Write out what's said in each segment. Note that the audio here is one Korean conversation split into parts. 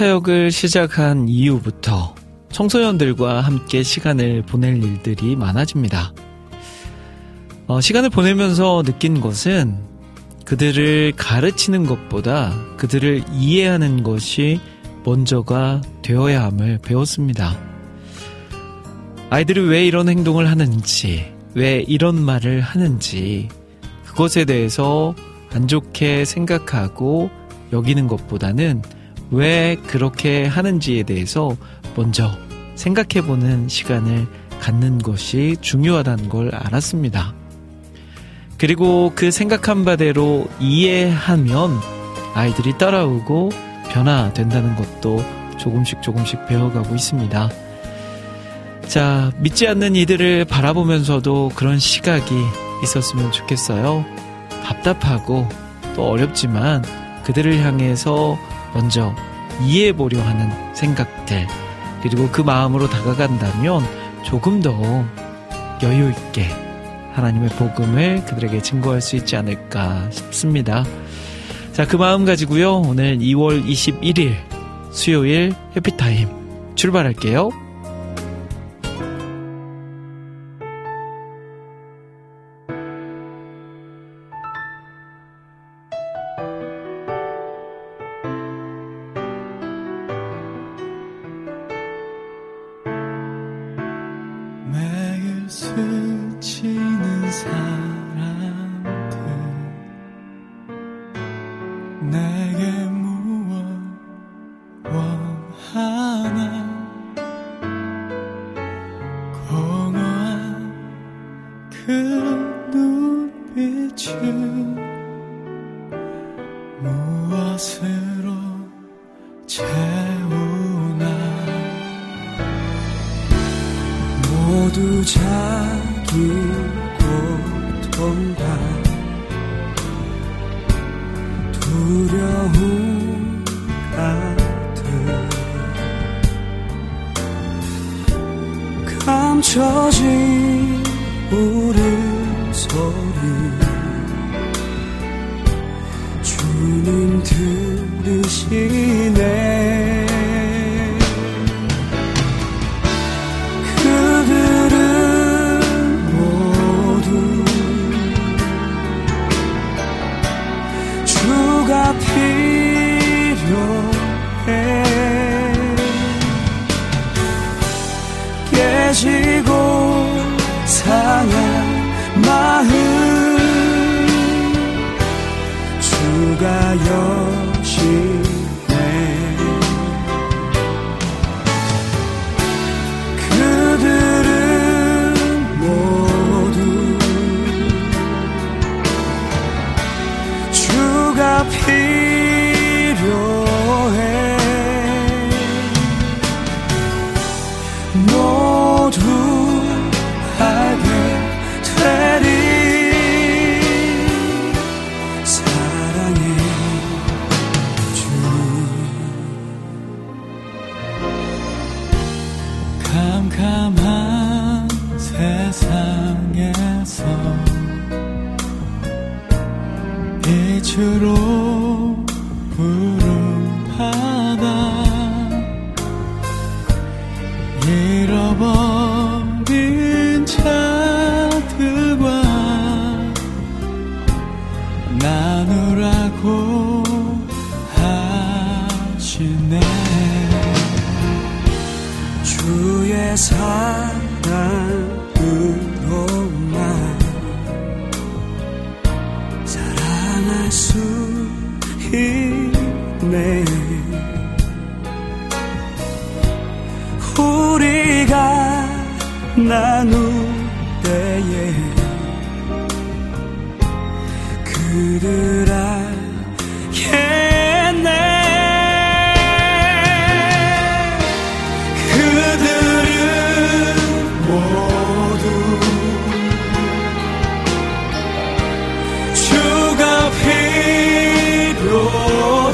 사역을 시작한 이후부터 청소년들과 함께 시간을 보낼 일들이 많아집니다. 어, 시간을 보내면서 느낀 것은 그들을 가르치는 것보다 그들을 이해하는 것이 먼저가 되어야 함을 배웠습니다. 아이들이 왜 이런 행동을 하는지, 왜 이런 말을 하는지, 그것에 대해서 안 좋게 생각하고 여기는 것보다는 왜 그렇게 하는지에 대해서 먼저 생각해보는 시간을 갖는 것이 중요하다는 걸 알았습니다. 그리고 그 생각한 바대로 이해하면 아이들이 따라오고 변화된다는 것도 조금씩 조금씩 배워가고 있습니다. 자, 믿지 않는 이들을 바라보면서도 그런 시각이 있었으면 좋겠어요. 답답하고 또 어렵지만 그들을 향해서 먼저 이해해 보려 하는 생각들, 그리고 그 마음으로 다가간다면 조금 더 여유 있게 하나님의 복음을 그들에게 증거할 수 있지 않을까 싶습니다. 자, 그 마음 가지고요. 오늘 2월 21일 수요일 해피타임 출발할게요.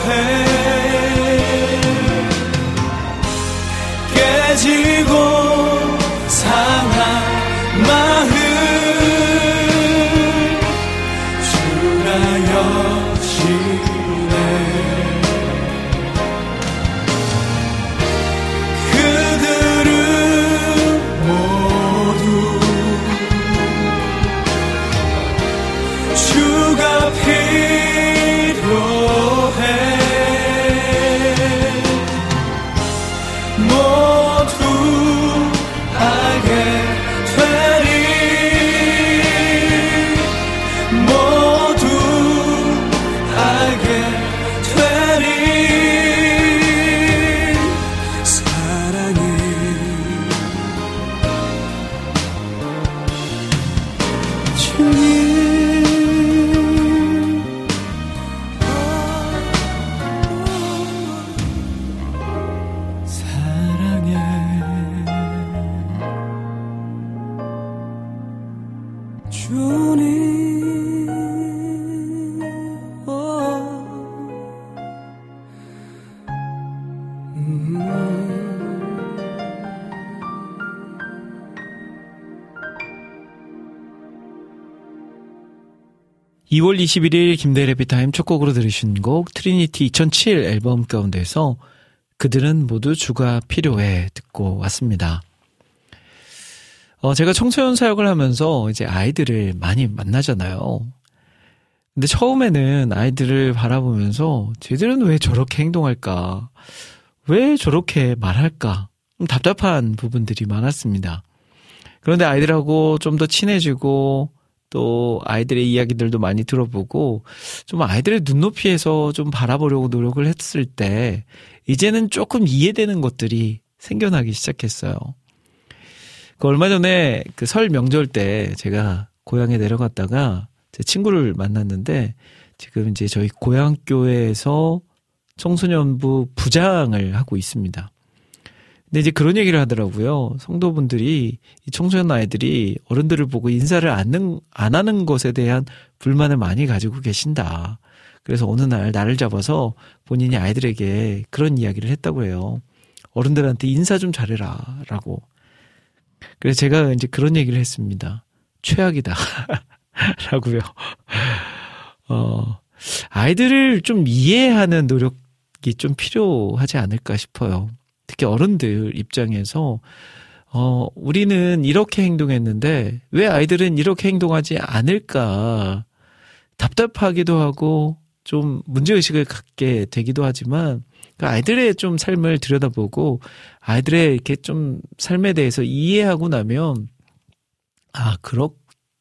Hey. 2월 21일 김대일의 해피타임 첫 곡으로 들으신 곡 트리니티 2007 앨범 가운데서 그들은 모두 주가 필요해 듣고 왔습니다. 어, 제가 청소년 사역을 하면서 이제 아이들을 많이 만나잖아요. 근데 처음에는 아이들을 바라보면서 쟤들은 왜 저렇게 행동할까? 왜 저렇게 말할까? 답답한 부분들이 많았습니다. 그런데 아이들하고 좀 더 친해지고 또 아이들의 이야기들도 많이 들어보고 좀 아이들의 눈높이에서 좀 바라보려고 노력을 했을 때 이제는 조금 이해되는 것들이 생겨나기 시작했어요. 그 얼마 전에 그 설 명절 때 제가 고향에 내려갔다가 제 친구를 만났는데 지금 이제 저희 고향 교회에서 청소년부 부장을 하고 있습니다. 근데 이제 그런 얘기를 하더라고요. 성도분들이 이 청소년 아이들이 어른들을 보고 인사를 안, 안 하는 것에 대한 불만을 많이 가지고 계신다. 그래서 어느 날 나를 잡아서 본인이 아이들에게 그런 이야기를 했다고 해요. 어른들한테 인사 좀 잘해라. 라고. 그래서 제가 이제 그런 얘기를 했습니다. 최악이다. 라고요. 어, 아이들을 좀 이해하는 노력이 좀 필요하지 않을까 싶어요. 특히 어른들 입장에서 어, 우리는 이렇게 행동했는데 왜 아이들은 이렇게 행동하지 않을까 답답하기도 하고 좀 문제의식을 갖게 되기도 하지만 그 아이들의 좀 삶을 들여다보고 아이들의 이렇게 좀 삶에 대해서 이해하고 나면 아, 그럴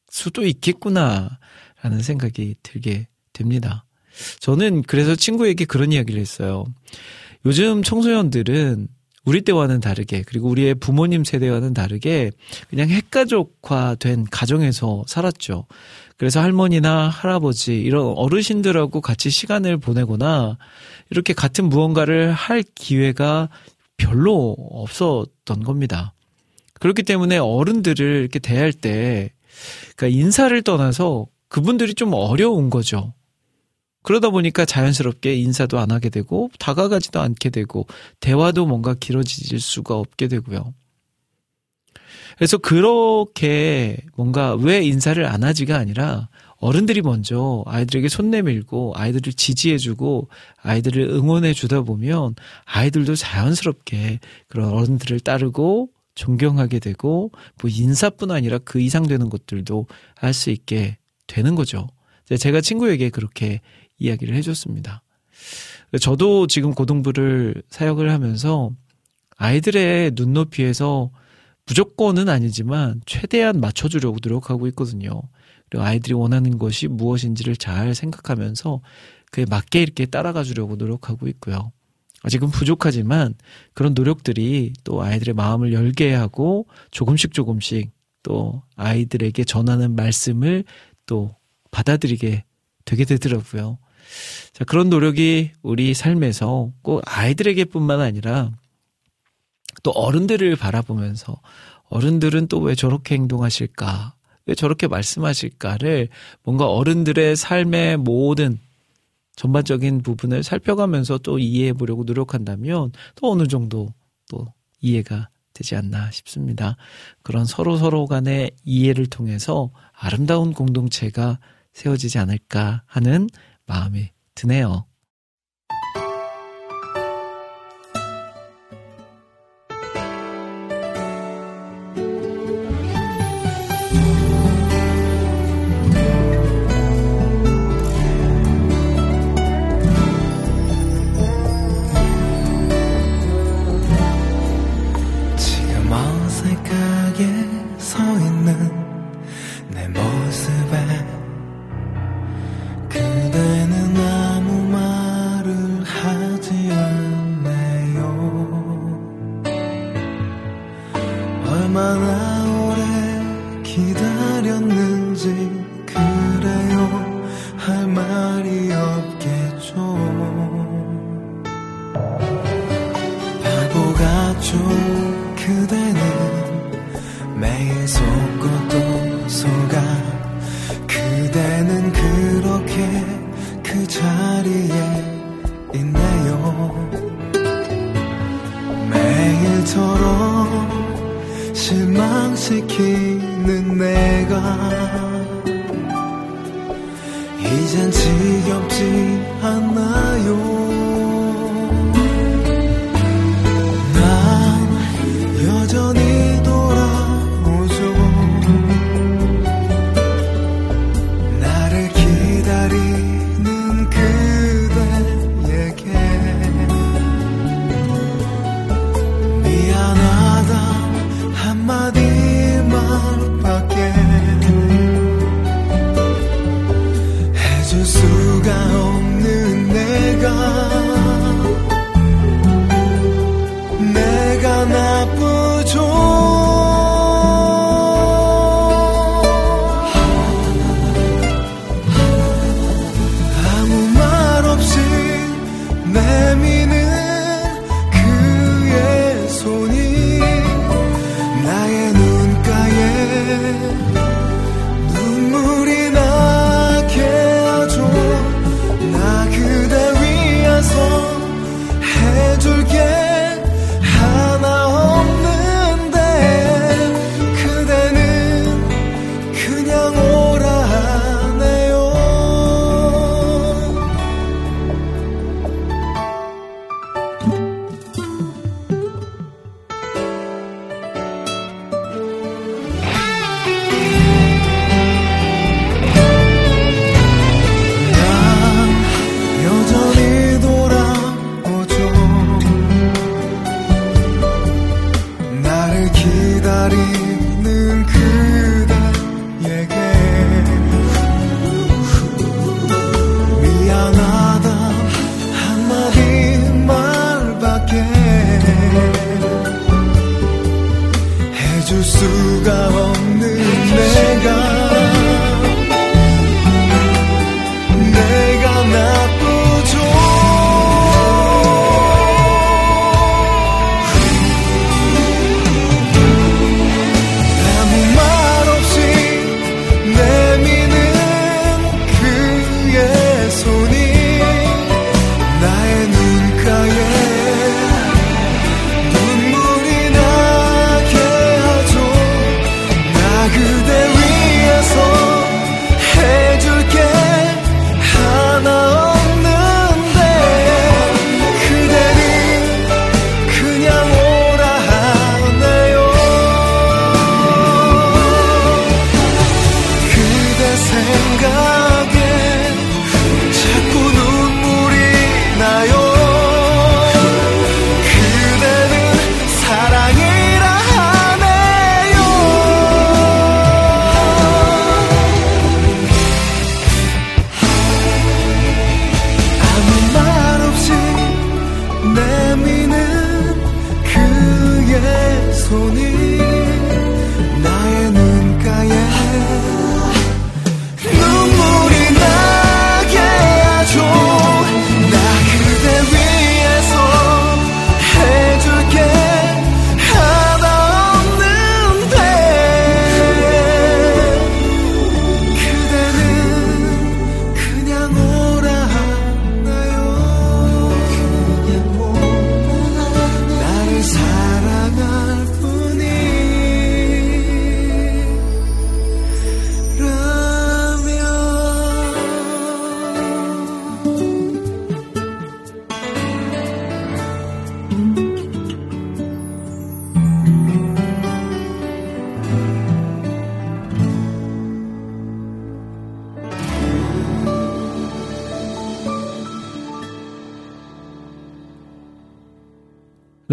수도 있겠구나 라는 생각이 들게 됩니다. 저는 그래서 친구에게 그런 이야기를 했어요. 요즘 청소년들은 우리 때와는 다르게 그리고 우리의 부모님 세대와는 다르게 그냥 핵가족화된 가정에서 살았죠. 그래서 할머니나 할아버지 이런 어르신들하고 같이 시간을 보내거나 이렇게 같은 무언가를 할 기회가 별로 없었던 겁니다. 그렇기 때문에 어른들을 이렇게 대할 때 그러니까 인사를 떠나서 그분들이 좀 어려운 거죠. 그러다 보니까 자연스럽게 인사도 안 하게 되고 다가가지도 않게 되고 대화도 뭔가 길어질 수가 없게 되고요. 그래서 그렇게 뭔가 왜 인사를 안 하지가 아니라 어른들이 먼저 아이들에게 손 내밀고 아이들을 지지해주고 아이들을 응원해 주다 보면 아이들도 자연스럽게 그런 어른들을 따르고 존경하게 되고 뭐 인사뿐 아니라 그 이상 되는 것들도 할 수 있게 되는 거죠. 제가 친구에게 그렇게 이야기를 해줬습니다. 저도 지금 고등부를 사역을 하면서 아이들의 눈높이에서 무조건은 아니지만 최대한 맞춰주려고 노력하고 있거든요. 그리고 아이들이 원하는 것이 무엇인지를 잘 생각하면서 그에 맞게 이렇게 따라가 주려고 노력하고 있고요. 아직은 부족하지만 그런 노력들이 또 아이들의 마음을 열게 하고 조금씩 조금씩 또 아이들에게 전하는 말씀을 또 받아들이게 되게 되더라고요. 자, 그런 노력이 우리 삶에서 꼭 아이들에게뿐만 아니라 또 어른들을 바라보면서 어른들은 또 왜 저렇게 행동하실까? 왜 저렇게 말씀하실까를 뭔가 어른들의 삶의 모든 전반적인 부분을 살펴가면서 또 이해해 보려고 노력한다면 또 어느 정도 또 이해가 되지 않나 싶습니다. 그런 서로 서로 간의 이해를 통해서 아름다운 공동체가 세워지지 않을까 하는 마음이 드네요. 얼마나 오래 기다렸는지 그래요. 할 말이 없겠죠. 바보 같죠 그대는 매일 속고 또 속아 그대는 그렇게 그 자리에 이젠 지겹지 않나요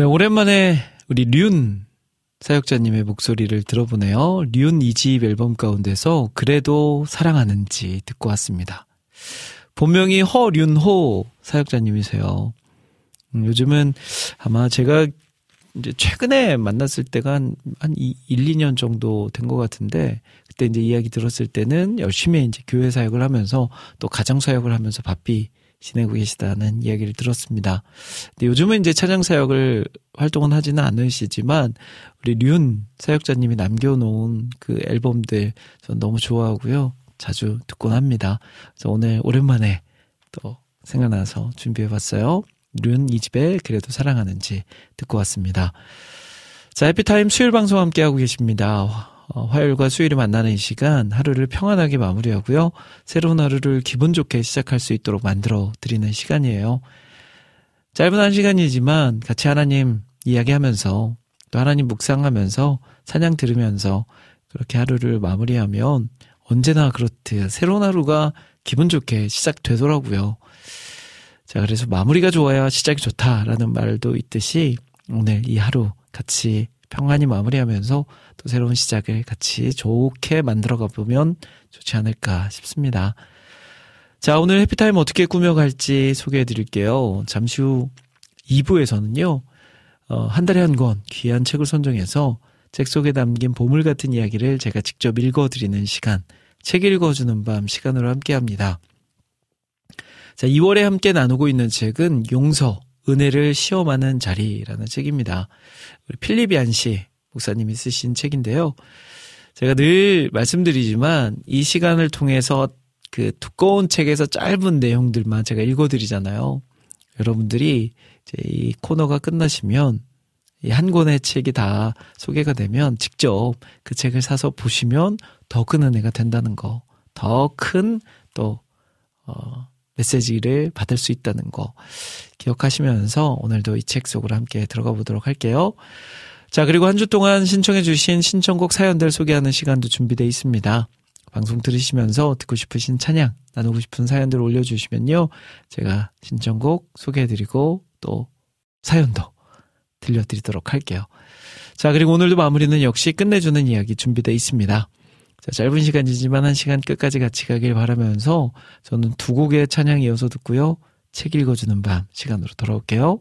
네, 오랜만에 우리 륜 사역자님의 목소리를 들어보네요. 륜 2집 앨범 가운데서 그래도 사랑하는지 듣고 왔습니다. 본명이 허륜호 사역자님이세요. 음, 요즘은 아마 제가 이제 최근에 만났을 때가 한, 한 1, 2년 정도 된 것 같은데, 그때 이제 이야기 들었을 때는 열심히 이제 교회 사역을 하면서 또 가정 사역을 하면서 바삐 지내고 계시다는 이야기를 들었습니다. 근데 요즘은 이제 차장 사역을 활동은 하지는 않으시지만 우리 륜 사역자님이 남겨놓은 그 앨범들 전 너무 좋아하고요. 자주 듣곤 합니다. 그래서 오늘 오랜만에 또 생각나서 준비해봤어요. 륜 이 집에 그래도 사랑하는지 듣고 왔습니다. 자, 해피타임 수요일 방송 함께하고 계십니다. 어, 화요일과 수요일을 만나는 이 시간 하루를 평안하게 마무리하고요. 새로운 하루를 기분 좋게 시작할 수 있도록 만들어 드리는 시간이에요. 짧은 한 시간이지만 같이 하나님 이야기하면서 또 하나님 묵상하면서 찬양 들으면서 그렇게 하루를 마무리하면 언제나 그렇듯 새로운 하루가 기분 좋게 시작되더라고요. 자, 그래서 마무리가 좋아야 시작이 좋다라는 말도 있듯이 오늘 이 하루 같이 평안히 마무리하면서 또 새로운 시작을 같이 좋게 만들어가 보면 좋지 않을까 싶습니다. 자, 오늘 해피타임 어떻게 꾸며갈지 소개해 드릴게요. 잠시 후 2부에서는요, 어, 한 달에 한 권 귀한 책을 선정해서 책 속에 담긴 보물 같은 이야기를 제가 직접 읽어 드리는 시간, 책 읽어주는 밤 시간으로 함께 합니다. 자, 2월에 함께 나누고 있는 책은 용서, 은혜를 시험하는 자리라는 책입니다. 우리 필립 얀시 목사님이 쓰신 책인데요. 제가 늘 말씀드리지만 이 시간을 통해서 그 두꺼운 책에서 짧은 내용들만 제가 읽어드리잖아요. 여러분들이 이제 이 코너가 끝나시면 이 한 권의 책이 다 소개가 되면 직접 그 책을 사서 보시면 더 큰 은혜가 된다는 거, 더 큰 또, 어, 메시지를 받을 수 있다는 거 기억하시면서 오늘도 이 책 속으로 함께 들어가 보도록 할게요. 자, 그리고 한 주 동안 신청해 주신 신청곡 사연들 소개하는 시간도 준비되어 있습니다. 방송 들으시면서 듣고 싶으신 찬양, 나누고 싶은 사연들 올려주시면요. 제가 신청곡 소개해드리고 또 사연도 들려드리도록 할게요. 자, 그리고 오늘도 마무리는 역시 끝내주는 이야기 준비되어 있습니다. 자, 짧은 시간이지만 한 시간 끝까지 같이 가길 바라면서 저는 두 곡의 찬양 이어서 듣고요. 책 읽어주는 밤 시간으로 돌아올게요.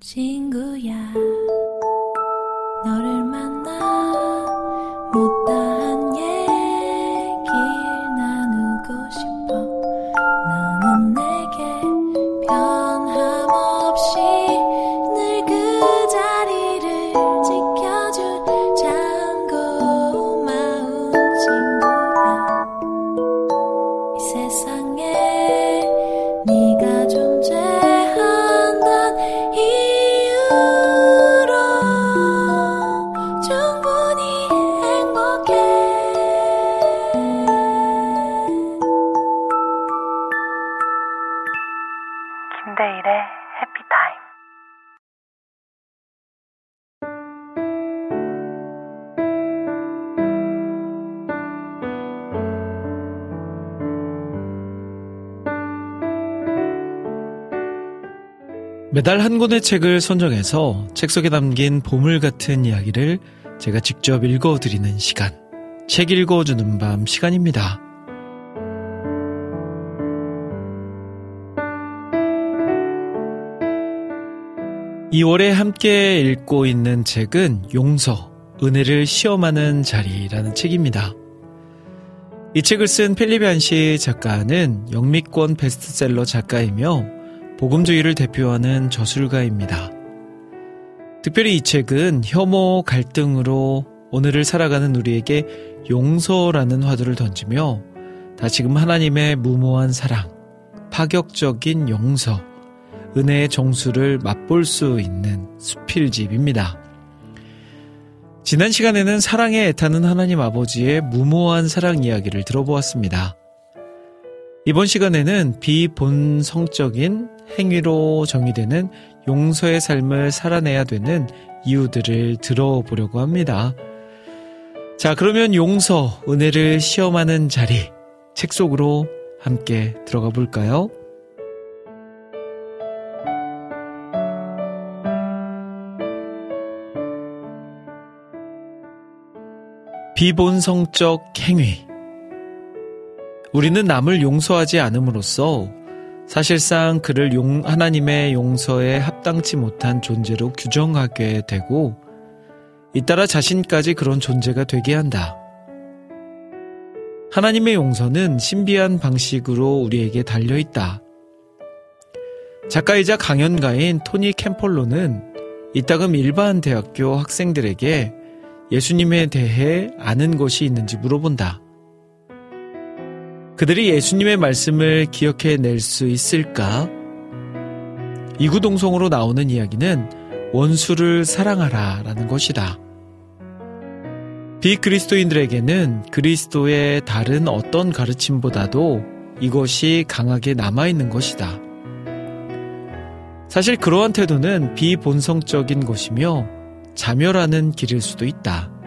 친구야 매달 한 권의 책을 선정해서 책 속에 담긴 보물 같은 이야기를 제가 직접 읽어드리는 시간. 책 읽어주는 밤 시간입니다. 이월에 함께 읽고 있는 책은 용서, 은혜를 시험하는 자리라는 책입니다. 이 책을 쓴 필립 한시 작가는 영미권 베스트셀러 작가이며 복음주의를 대표하는 저술가입니다. 특별히 이 책은 혐오, 갈등으로 오늘을 살아가는 우리에게 용서라는 화두를 던지며 다시금 하나님의 무모한 사랑, 파격적인 용서, 은혜의 정수를 맛볼 수 있는 수필집입니다. 지난 시간에는 사랑에 애타는 하나님 아버지의 무모한 사랑 이야기를 들어보았습니다. 이번 시간에는 비본성적인 행위로 정의되는 용서의 삶을 살아내야 되는 이유들을 들어보려고 합니다. 자, 그러면 용서, 은혜를 시험하는 자리, 책 속으로 함께 들어가 볼까요? 비본성적 행위. 우리는 남을 용서하지 않음으로써 사실상 그를 용, 하나님의 용서에 합당치 못한 존재로 규정하게 되고 잇따라 자신까지 그런 존재가 되게 한다. 하나님의 용서는 신비한 방식으로 우리에게 달려 있다. 작가이자 강연가인 토니 캠펄로는 이따금 일반 대학교 학생들에게 예수님에 대해 아는 것이 있는지 물어본다. 그들이 예수님의 말씀을 기억해 낼 수 있을까? 이구동성으로 나오는 이야기는 원수를 사랑하라 라는 것이다. 비그리스도인들에게는 그리스도의 다른 어떤 가르침보다도 이것이 강하게 남아있는 것이다. 사실 그러한 태도는 비본성적인 것이며 자멸하는 길일 수도 있다.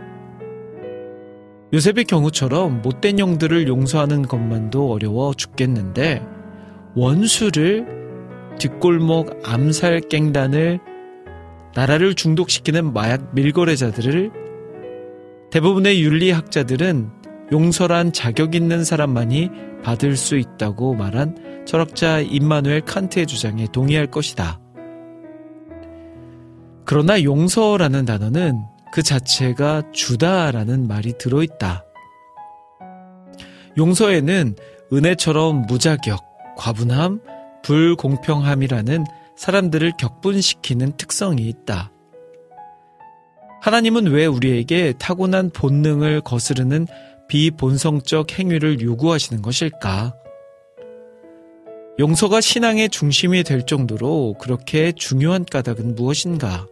요셉의 경우처럼 못된 영들을 용서하는 것만도 어려워 죽겠는데 원수를 뒷골목 암살 갱단을 나라를 중독시키는 마약 밀거래자들을 대부분의 윤리학자들은 용서란 자격 있는 사람만이 받을 수 있다고 말한 철학자 임마누엘 칸트의 주장에 동의할 것이다. 그러나 용서라는 단어는 그 자체가 주다라는 말이 들어있다. 용서에는 은혜처럼 무자격, 과분함, 불공평함이라는 사람들을 격분시키는 특성이 있다. 하나님은 왜 우리에게 타고난 본능을 거스르는 비본성적 행위를 요구하시는 것일까? 용서가 신앙의 중심이 될 정도로 그렇게 중요한 까닭은 무엇인가?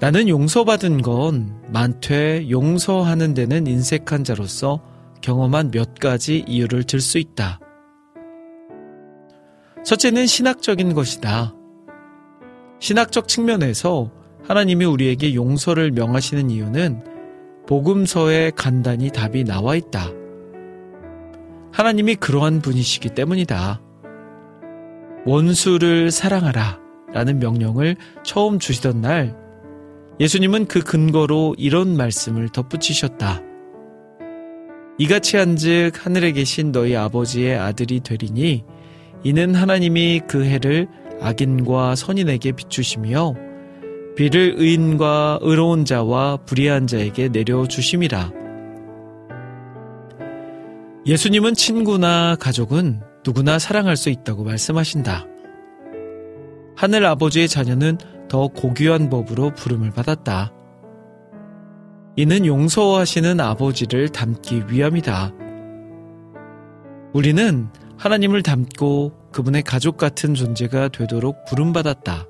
나는 용서받은 건 만퇴 용서하는 데는 인색한 자로서 경험한 몇 가지 이유를 들 수 있다. 첫째는 신학적인 것이다. 신학적 측면에서 하나님이 우리에게 용서를 명하시는 이유는 복음서에 간단히 답이 나와 있다. 하나님이 그러한 분이시기 때문이다. 원수를 사랑하라 라는 명령을 처음 주시던 날 예수님은 그 근거로 이런 말씀을 덧붙이셨다. 이같이 한즉 하늘에 계신 너희 아버지의 아들이 되리니 이는 하나님이 그 해를 악인과 선인에게 비추시며 비를 의인과 의로운 자와 불의한 자에게 내려 주심이라. 예수님은 친구나 가족은 누구나 사랑할 수 있다고 말씀하신다. 하늘 아버지의 자녀는 더 고귀한 법으로 부름을 받았다. 이는 용서하시는 아버지를 닮기 위함이다. 우리는 하나님을 닮고 그분의 가족 같은 존재가 되도록 부름받았다.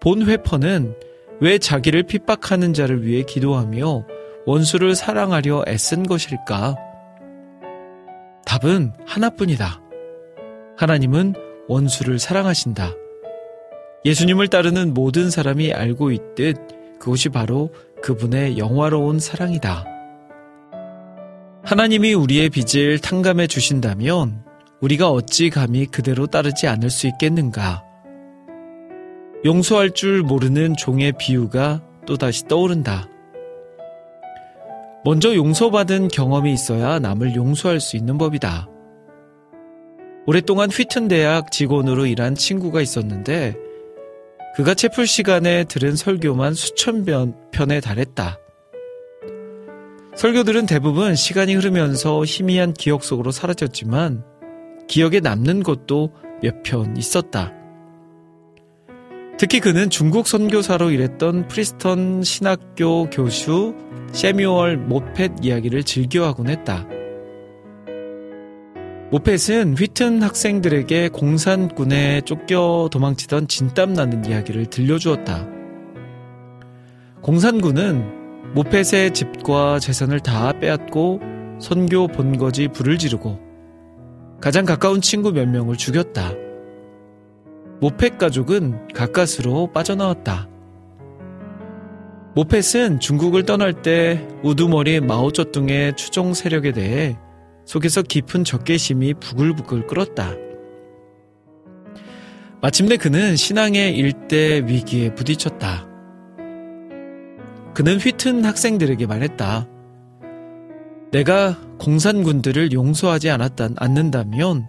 본 회퍼는 왜 자기를 핍박하는 자를 위해 기도하며 원수를 사랑하려 애쓴 것일까? 답은 하나뿐이다. 하나님은 원수를 사랑하신다. 예수님을 따르는 모든 사람이 알고 있듯 그것이 바로 그분의 영화로운 사랑이다. 하나님이 우리의 빚을 탕감해 주신다면 우리가 어찌 감히 그대로 따르지 않을 수 있겠는가? 용서할 줄 모르는 종의 비유가 또다시 떠오른다. 먼저 용서받은 경험이 있어야 남을 용서할 수 있는 법이다. 오랫동안 휘튼 대학 직원으로 일한 친구가 있었는데 그가 채플 시간에 들은 설교만 수천 편에 달했다. 설교들은 대부분 시간이 흐르면서 희미한 기억 속으로 사라졌지만 기억에 남는 것도 몇 편 있었다. 특히 그는 중국 선교사로 일했던 프린스턴 신학교 교수 새뮤얼 모펫 이야기를 즐겨하곤 했다. 모펫은 휘튼 학생들에게 공산군에 쫓겨 도망치던 진땀나는 이야기를 들려주었다. 공산군은 모펫의 집과 재산을 다 빼앗고 선교 본거지 불을 지르고 가장 가까운 친구 몇 명을 죽였다. 모펫 가족은 가까스로 빠져나왔다. 모펫은 중국을 떠날 때 우두머리 마오쩌둥의 추종 세력에 대해 속에서 깊은 적개심이 부글부글 끓었다. 마침내 그는 신앙의 일대 위기에 부딪혔다. 그는 휘튼 학생들에게 말했다. 내가 공산군들을 용서하지 않았다, 않는다면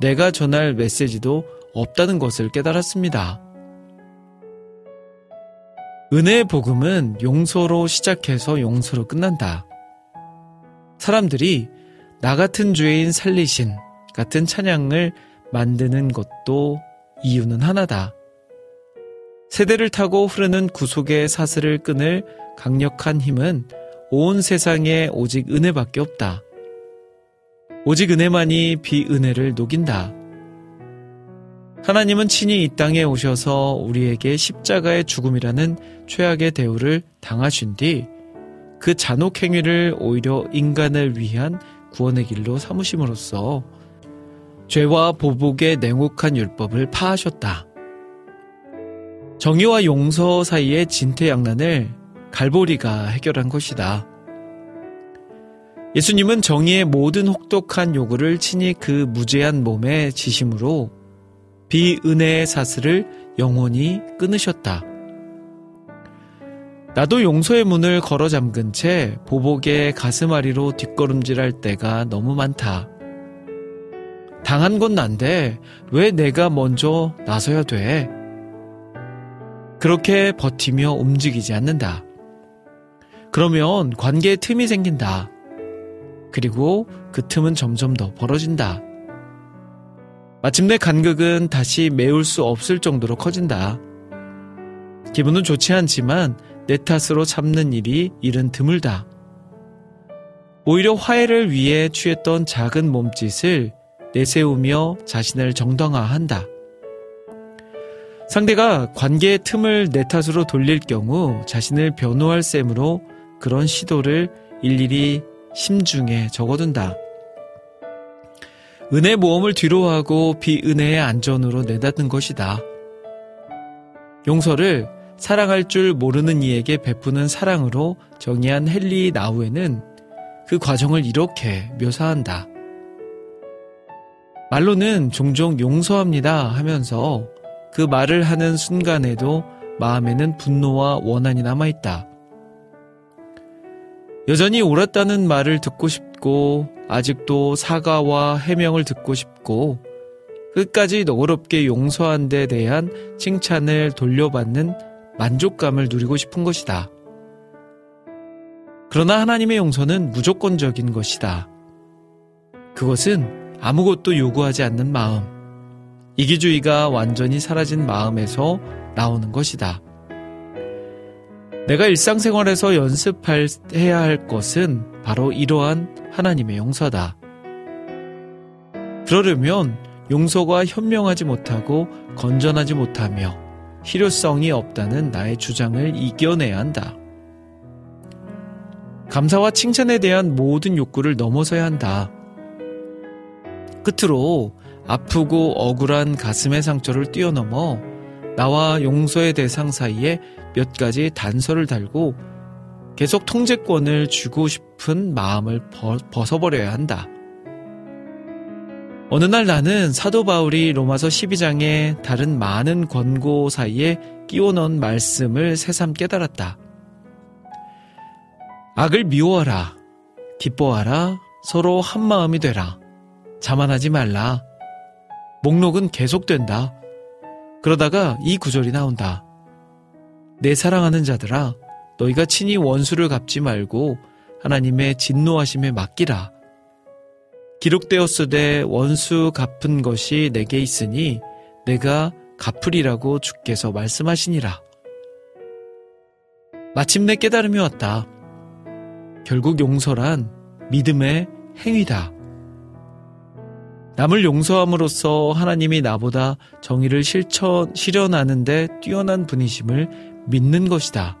내가 전할 메시지도 없다는 것을 깨달았습니다. 은혜의 복음은 용서로 시작해서 용서로 끝난다. 사람들이 나 같은 죄인 살리신 같은 찬양을 만드는 것도 이유는 하나다. 세대를 타고 흐르는 구속의 사슬을 끊을 강력한 힘은 온 세상에 오직 은혜밖에 없다. 오직 은혜만이 비은혜를 녹인다. 하나님은 친히 이 땅에 오셔서 우리에게 십자가의 죽음이라는 최악의 대우를 당하신 뒤 그 잔혹 행위를 오히려 인간을 위한 구원의 길로 삼으심으로써 죄와 보복의 냉혹한 율법을 파하셨다. 정의와 용서 사이의 진퇴양난을 갈보리가 해결한 것이다. 예수님은 정의의 모든 혹독한 요구를 친히 그 무죄한 몸에 지심으로 비은혜의 사슬을 영원히 끊으셨다. 나도 용서의 문을 걸어 잠근 채 보복의 가슴앓이로 뒷걸음질할 때가 너무 많다. 당한 건 난데 왜 내가 먼저 나서야 돼? 그렇게 버티며 움직이지 않는다. 그러면 관계에 틈이 생긴다. 그리고 그 틈은 점점 더 벌어진다. 마침내 간극은 다시 메울 수 없을 정도로 커진다. 기분은 좋지 않지만 내 탓으로 참는 일이 일은 드물다. 오히려 화해를 위해 취했던 작은 몸짓을 내세우며 자신을 정당화한다. 상대가 관계의 틈을 내 탓으로 돌릴 경우 자신을 변호할 셈으로 그런 시도를 일일이 심중에 적어둔다. 은혜 모험을 뒤로하고 비은혜의 안전으로 내닫는 것이다. 용서를 사랑할 줄 모르는 이에게 베푸는 사랑으로 정의한 헨리 나우에는 그 과정을 이렇게 묘사한다. 말로는 종종 용서합니다 하면서 그 말을 하는 순간에도 마음에는 분노와 원한이 남아있다. 여전히 옳았다는 말을 듣고 싶고 아직도 사과와 해명을 듣고 싶고 끝까지 너그럽게 용서한 데 대한 칭찬을 돌려받는 만족감을 누리고 싶은 것이다. 그러나 하나님의 용서는 무조건적인 것이다. 그것은 아무것도 요구하지 않는 마음, 이기주의가 완전히 사라진 마음에서 나오는 것이다. 내가 일상생활에서 연습해야 할 것은 바로 이러한 하나님의 용서다. 그러려면 용서가 현명하지 못하고 건전하지 못하며 실효성이 없다는 나의 주장을 이겨내야 한다. 감사와 칭찬에 대한 모든 욕구를 넘어서야 한다. 끝으로 아프고 억울한 가슴의 상처를 뛰어넘어 나와 용서의 대상 사이에 몇 가지 단서를 달고 계속 통제권을 주고 싶은 마음을 벗어버려야 한다. 어느 날 나는 사도 바울이 로마서 12장에 다른 많은 권고 사이에 끼워 넣은 말씀을 새삼 깨달았다. 악을 미워하라. 기뻐하라. 서로 한 마음이 되라. 자만하지 말라. 목록은 계속된다. 그러다가 이 구절이 나온다. 내 사랑하는 자들아, 너희가 친히 원수를 갚지 말고 하나님의 진노하심에 맡기라. 기록되었으되 원수 갚은 것이 내게 있으니 내가 갚으리라고 주께서 말씀하시니라. 마침내 깨달음이 왔다. 결국 용서란 믿음의 행위다. 남을 용서함으로써 하나님이 나보다 정의를 실천, 실현하는데 뛰어난 분이심을 믿는 것이다.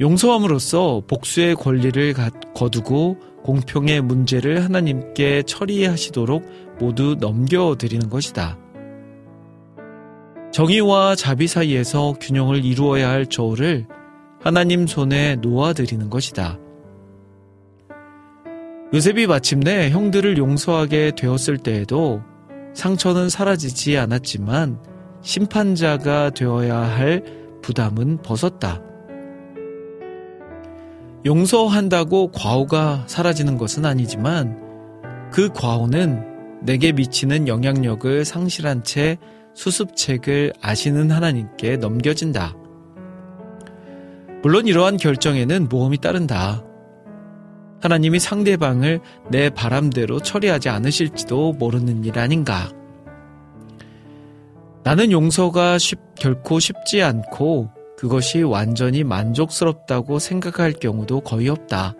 용서함으로써 복수의 권리를 거두고 공평의 문제를 하나님께 처리하시도록 모두 넘겨드리는 것이다. 정의와 자비 사이에서 균형을 이루어야 할 저울을 하나님 손에 놓아드리는 것이다. 요셉이 마침내 형들을 용서하게 되었을 때에도 상처는 사라지지 않았지만 심판자가 되어야 할 부담은 벗었다. 용서한다고 과오가 사라지는 것은 아니지만 그 과오는 내게 미치는 영향력을 상실한 채 수습책을 아시는 하나님께 넘겨진다. 물론 이러한 결정에는 모험이 따른다. 하나님이 상대방을 내 바람대로 처리하지 않으실지도 모르는 일 아닌가. 나는 용서가 쉽, 결코 쉽지 않고 그것이 완전히 만족스럽다고 생각할 경우도 거의 없다.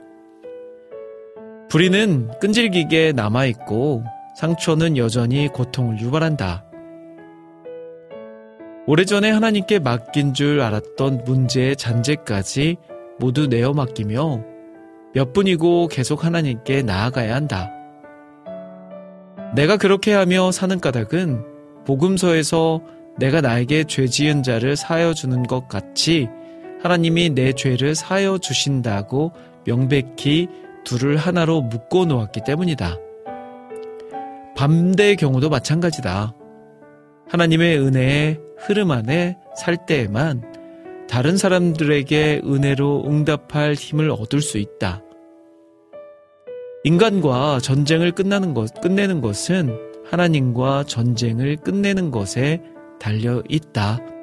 불의는 끈질기게 남아있고 상처는 여전히 고통을 유발한다. 오래전에 하나님께 맡긴 줄 알았던 문제의 잔재까지 모두 내어 맡기며 몇 분이고 계속 하나님께 나아가야 한다. 내가 그렇게 하며 사는 까닭은 복음서에서 내가 나에게 죄 지은 자를 사여 주는 것 같이 하나님이 내 죄를 사여 주신다고 명백히 둘을 하나로 묶어 놓았기 때문이다. 반대의 경우도 마찬가지다. 하나님의 은혜의 흐름 안에 살 때에만 다른 사람들에게 은혜로 응답할 힘을 얻을 수 있다. 인간과 전쟁을 끝나는 것, 끝내는 것은 하나님과 전쟁을 끝내는 것에 달려 있다.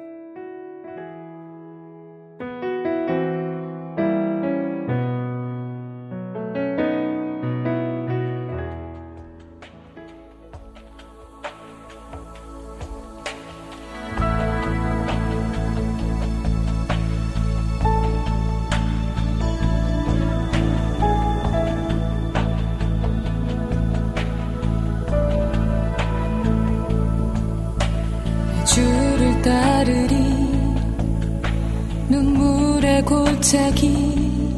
따르리 눈물의 골짜기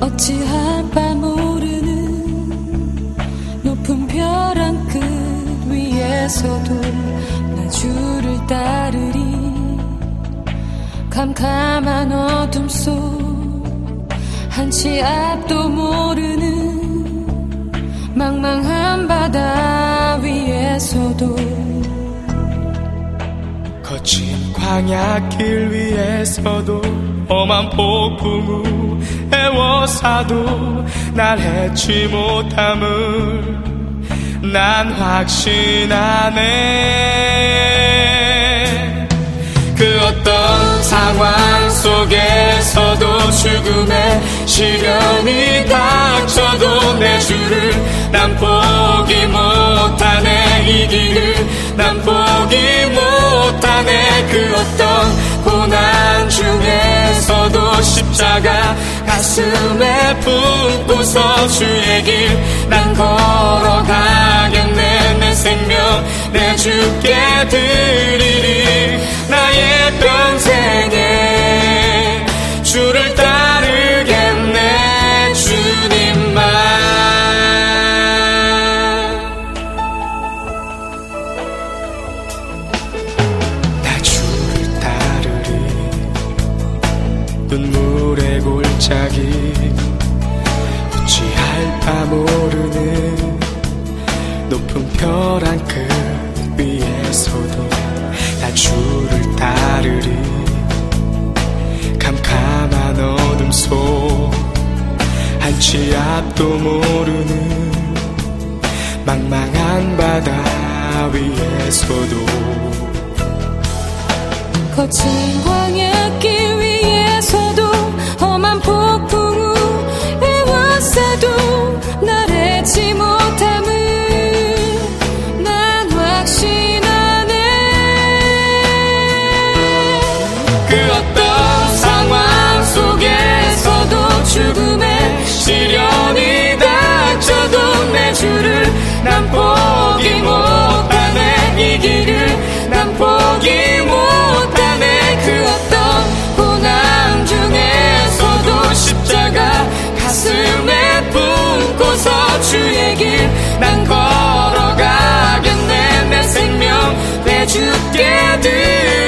어찌할 바 모르는 높은 별한끝 위에서도 나 주를 따르리 캄캄한 어둠 속 한치 앞도 모르는 망망한 바다 위에서도 광야길 위에서도 험한 폭풍우 애워싸도 날 해치 못함을 난 확신하네. 그 어떤 상황 속에서도 죽음의 시련이 닥쳐도 내 주를 난 포기 못하네. 이 길을 난 포기 못하네 그 어떤 고난 중에서도 십자가 가슴에 품고서 주의 길 난 걸어가겠네. 내 생명 내 주께 드리리. 나의 평생에 앞도 모르는 망망한 바다 위에서도 거친 광야길 위에서도 험한 폭풍우 에워싸도 날 해치 못함을 난 확신하네. 그 어떤 상황 속에서도 죽음의 시련 난 걸어가겠네. 내 생명 내 주께 드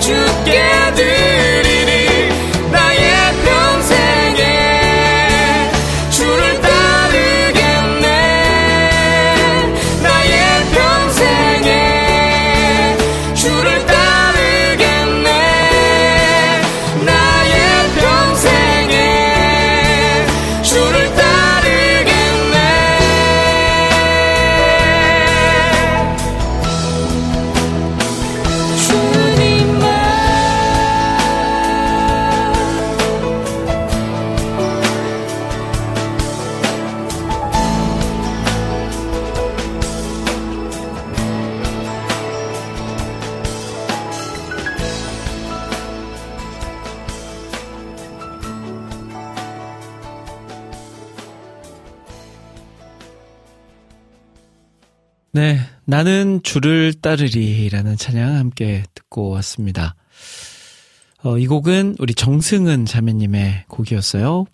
내 나는 주를 따르리라는 찬양 함께 듣고 왔습니다. 어, 이 곡은 우리 정승은 자매님의 곡이었어요.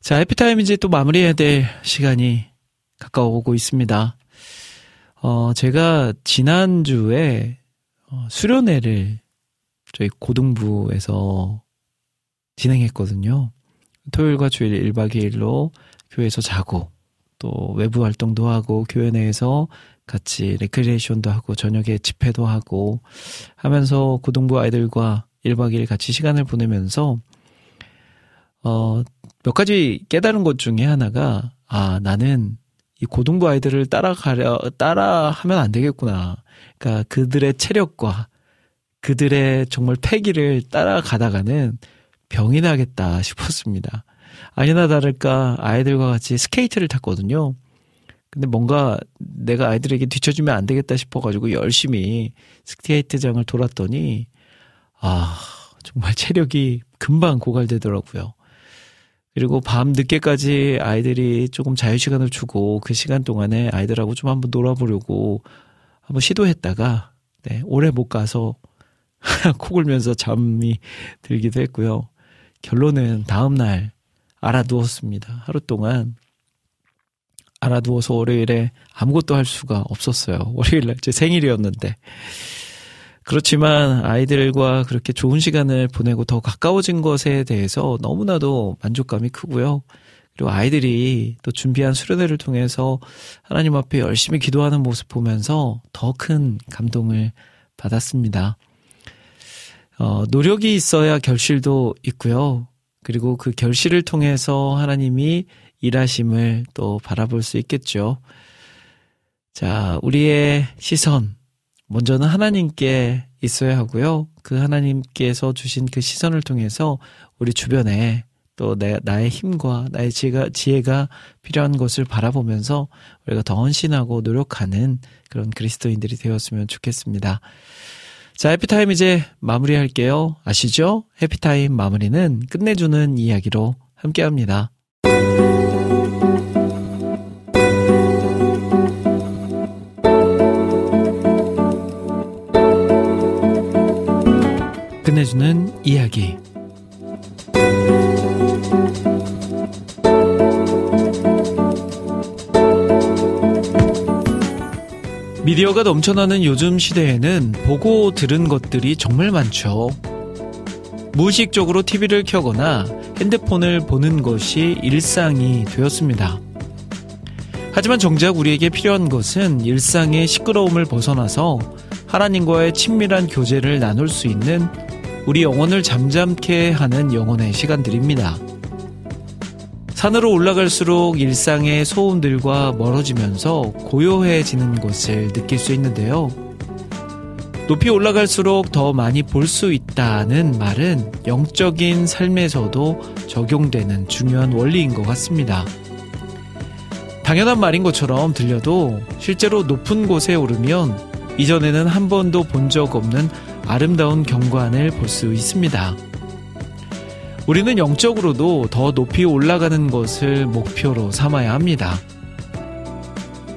자, 해피타임 이제 또 마무리해야 될 시간이 가까워오고 있습니다. 어, 제가 지난주에 어, 수련회를 저희 고등부에서 진행했거든요. 토요일과 주일 1박 2일로 교회에서 자고 또 외부 활동도 하고 교회 내에서 같이 레크리에이션도 하고 저녁에 집회도 하고 하면서 고등부 아이들과 1박 2일 같이 시간을 보내면서 어, 몇 가지 깨달은 것 중에 하나가 아, 나는 이 고등부 아이들을 따라가려 따라 하면 안 되겠구나. 그러니까 그들의 체력과 그들의 정말 패기를 따라가다가는 병이 나겠다 싶었습니다. 아니나 다를까 아이들과 같이 스케이트를 탔거든요. 근데 뭔가 내가 아이들에게 뒤쳐주면 안 되겠다 싶어가지고 열심히 스케이트장을 돌았더니 아 정말 체력이 금방 고갈되더라고요. 그리고 밤 늦게까지 아이들이 조금 자유 시간을 주고 그 시간 동안에 아이들하고 좀 한번 놀아보려고 한번 시도했다가 네, 오래 못 가서 코 골면서 잠이 들기도 했고요. 결론은 다음 날 알아두었습니다. 하루 동안 알아두어서 월요일에 아무것도 할 수가 없었어요. 월요일날 제 생일이었는데. 그렇지만 아이들과 그렇게 좋은 시간을 보내고 더 가까워진 것에 대해서 너무나도 만족감이 크고요. 그리고 아이들이 또 준비한 수련회를 통해서 하나님 앞에 열심히 기도하는 모습 보면서 더 큰 감동을 받았습니다. 어, 노력이 있어야 결실도 있고요. 그리고 그 결실을 통해서 하나님이 일하심을 또 바라볼 수 있겠죠. 자, 우리의 시선. 먼저는 하나님께 있어야 하고요. 그 하나님께서 주신 그 시선을 통해서 우리 주변에 또 내, 나의 힘과 나의 지혜가, 지혜가 필요한 것을 바라보면서 우리가 더 헌신하고 노력하는 그런 그리스도인들이 되었으면 좋겠습니다. 자, 해피타임 이제 마무리할게요. 아시죠? 해피타임 마무리는 끝내주는 이야기로 함께 합니다. 끝내주는 이야기. 미디어가 넘쳐나는 요즘 시대에는 보고 들은 것들이 정말 많죠. 무의식적으로 TV를 켜거나 핸드폰을 보는 것이 일상이 되었습니다. 하지만 정작 우리에게 필요한 것은 일상의 시끄러움을 벗어나서 하나님과의 친밀한 교제를 나눌 수 있는 우리 영혼을 잠잠케 하는 영혼의 시간들입니다. 산으로 올라갈수록 일상의 소음들과 멀어지면서 고요해지는 것을 느낄 수 있는데요. 높이 올라갈수록 더 많이 볼 수 있다는 말은 영적인 삶에서도 적용되는 중요한 원리인 것 같습니다. 당연한 말인 것처럼 들려도 실제로 높은 곳에 오르면 이전에는 한 번도 본 적 없는 아름다운 경관을 볼 수 있습니다. 우리는 영적으로도 더 높이 올라가는 것을 목표로 삼아야 합니다.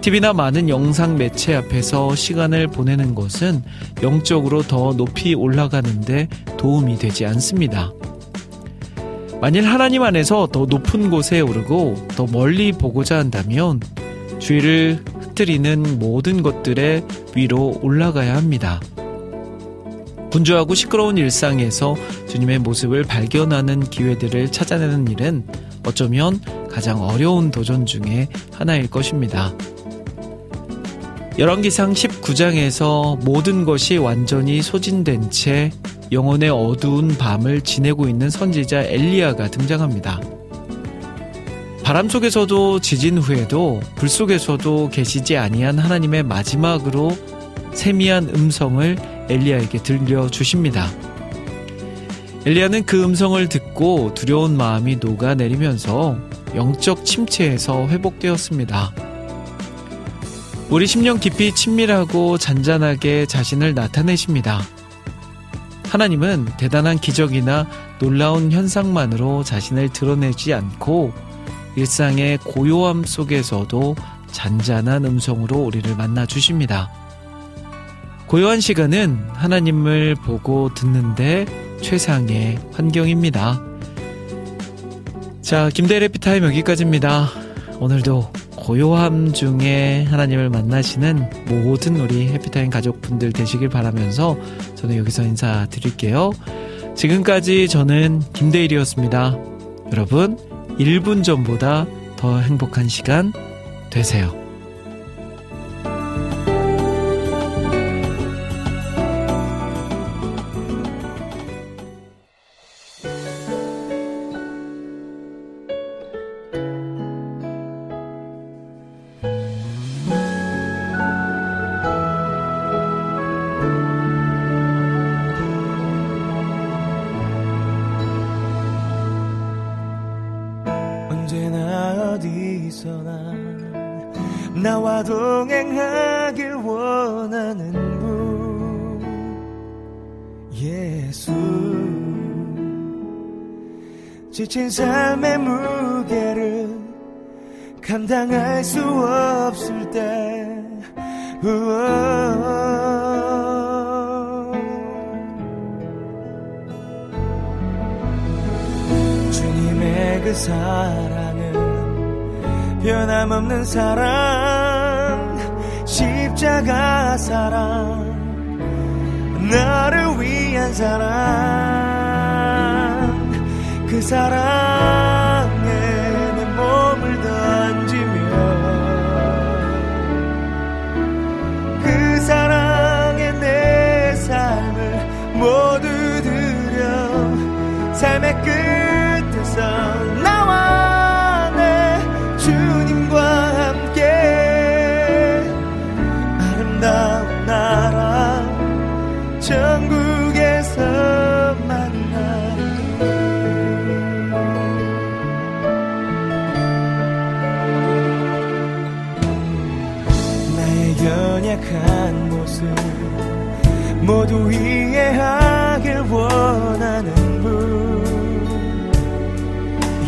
TV나 많은 영상 매체 앞에서 시간을 보내는 것은 영적으로 더 높이 올라가는데 도움이 되지 않습니다. 만일 하나님 안에서 더 높은 곳에 오르고 더 멀리 보고자 한다면 주위를 흩트리는 모든 것들의 위로 올라가야 합니다. 분주하고 시끄러운 일상에서 주님의 모습을 발견하는 기회들을 찾아내는 일은 어쩌면 가장 어려운 도전 중에 하나일 것입니다. 열왕기상 19장에서 모든 것이 완전히 소진된 채 영혼의 어두운 밤을 지내고 있는 선지자 엘리야가 등장합니다. 바람 속에서도 지진 후에도 불 속에서도 계시지 아니한 하나님의 마지막으로 세미한 음성을 엘리야에게 들려 주십니다. 엘리야는 그 음성을 듣고 두려운 마음이 녹아내리면서 영적 침체에서 회복되었습니다. 우리 10년 깊이 친밀하고 잔잔하게 자신을 나타내십니다. 하나님은 대단한 기적이나 놀라운 현상만으로 자신을 드러내지 않고 일상의 고요함 속에서도 잔잔한 음성으로 우리를 만나 주십니다. 고요한 시간은 하나님을 보고 듣는데 최상의 환경입니다. 자, 김대래 피타임 여기까지입니다. 오늘도 고요함 중에 하나님을 만나시는 모든 우리 해피타임 가족분들 되시길 바라면서 저는 여기서 인사드릴게요. 지금까지 저는 김대일이었습니다. 여러분, 1분 전보다 더 행복한 시간 되세요. 지친 삶의 무게를 감당할 수 없을 때. 우어 주님의 그 사랑은 변함없는 사랑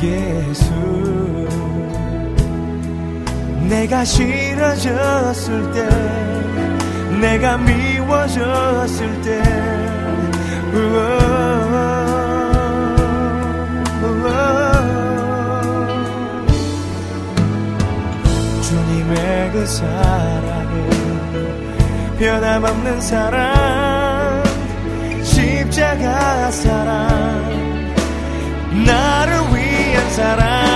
예수 내가 싫어졌을 때 내가 미워졌을 때 우어, 우어. 주님의 그 사랑은 변함없는 사랑 십자가 사랑 나를 위한 사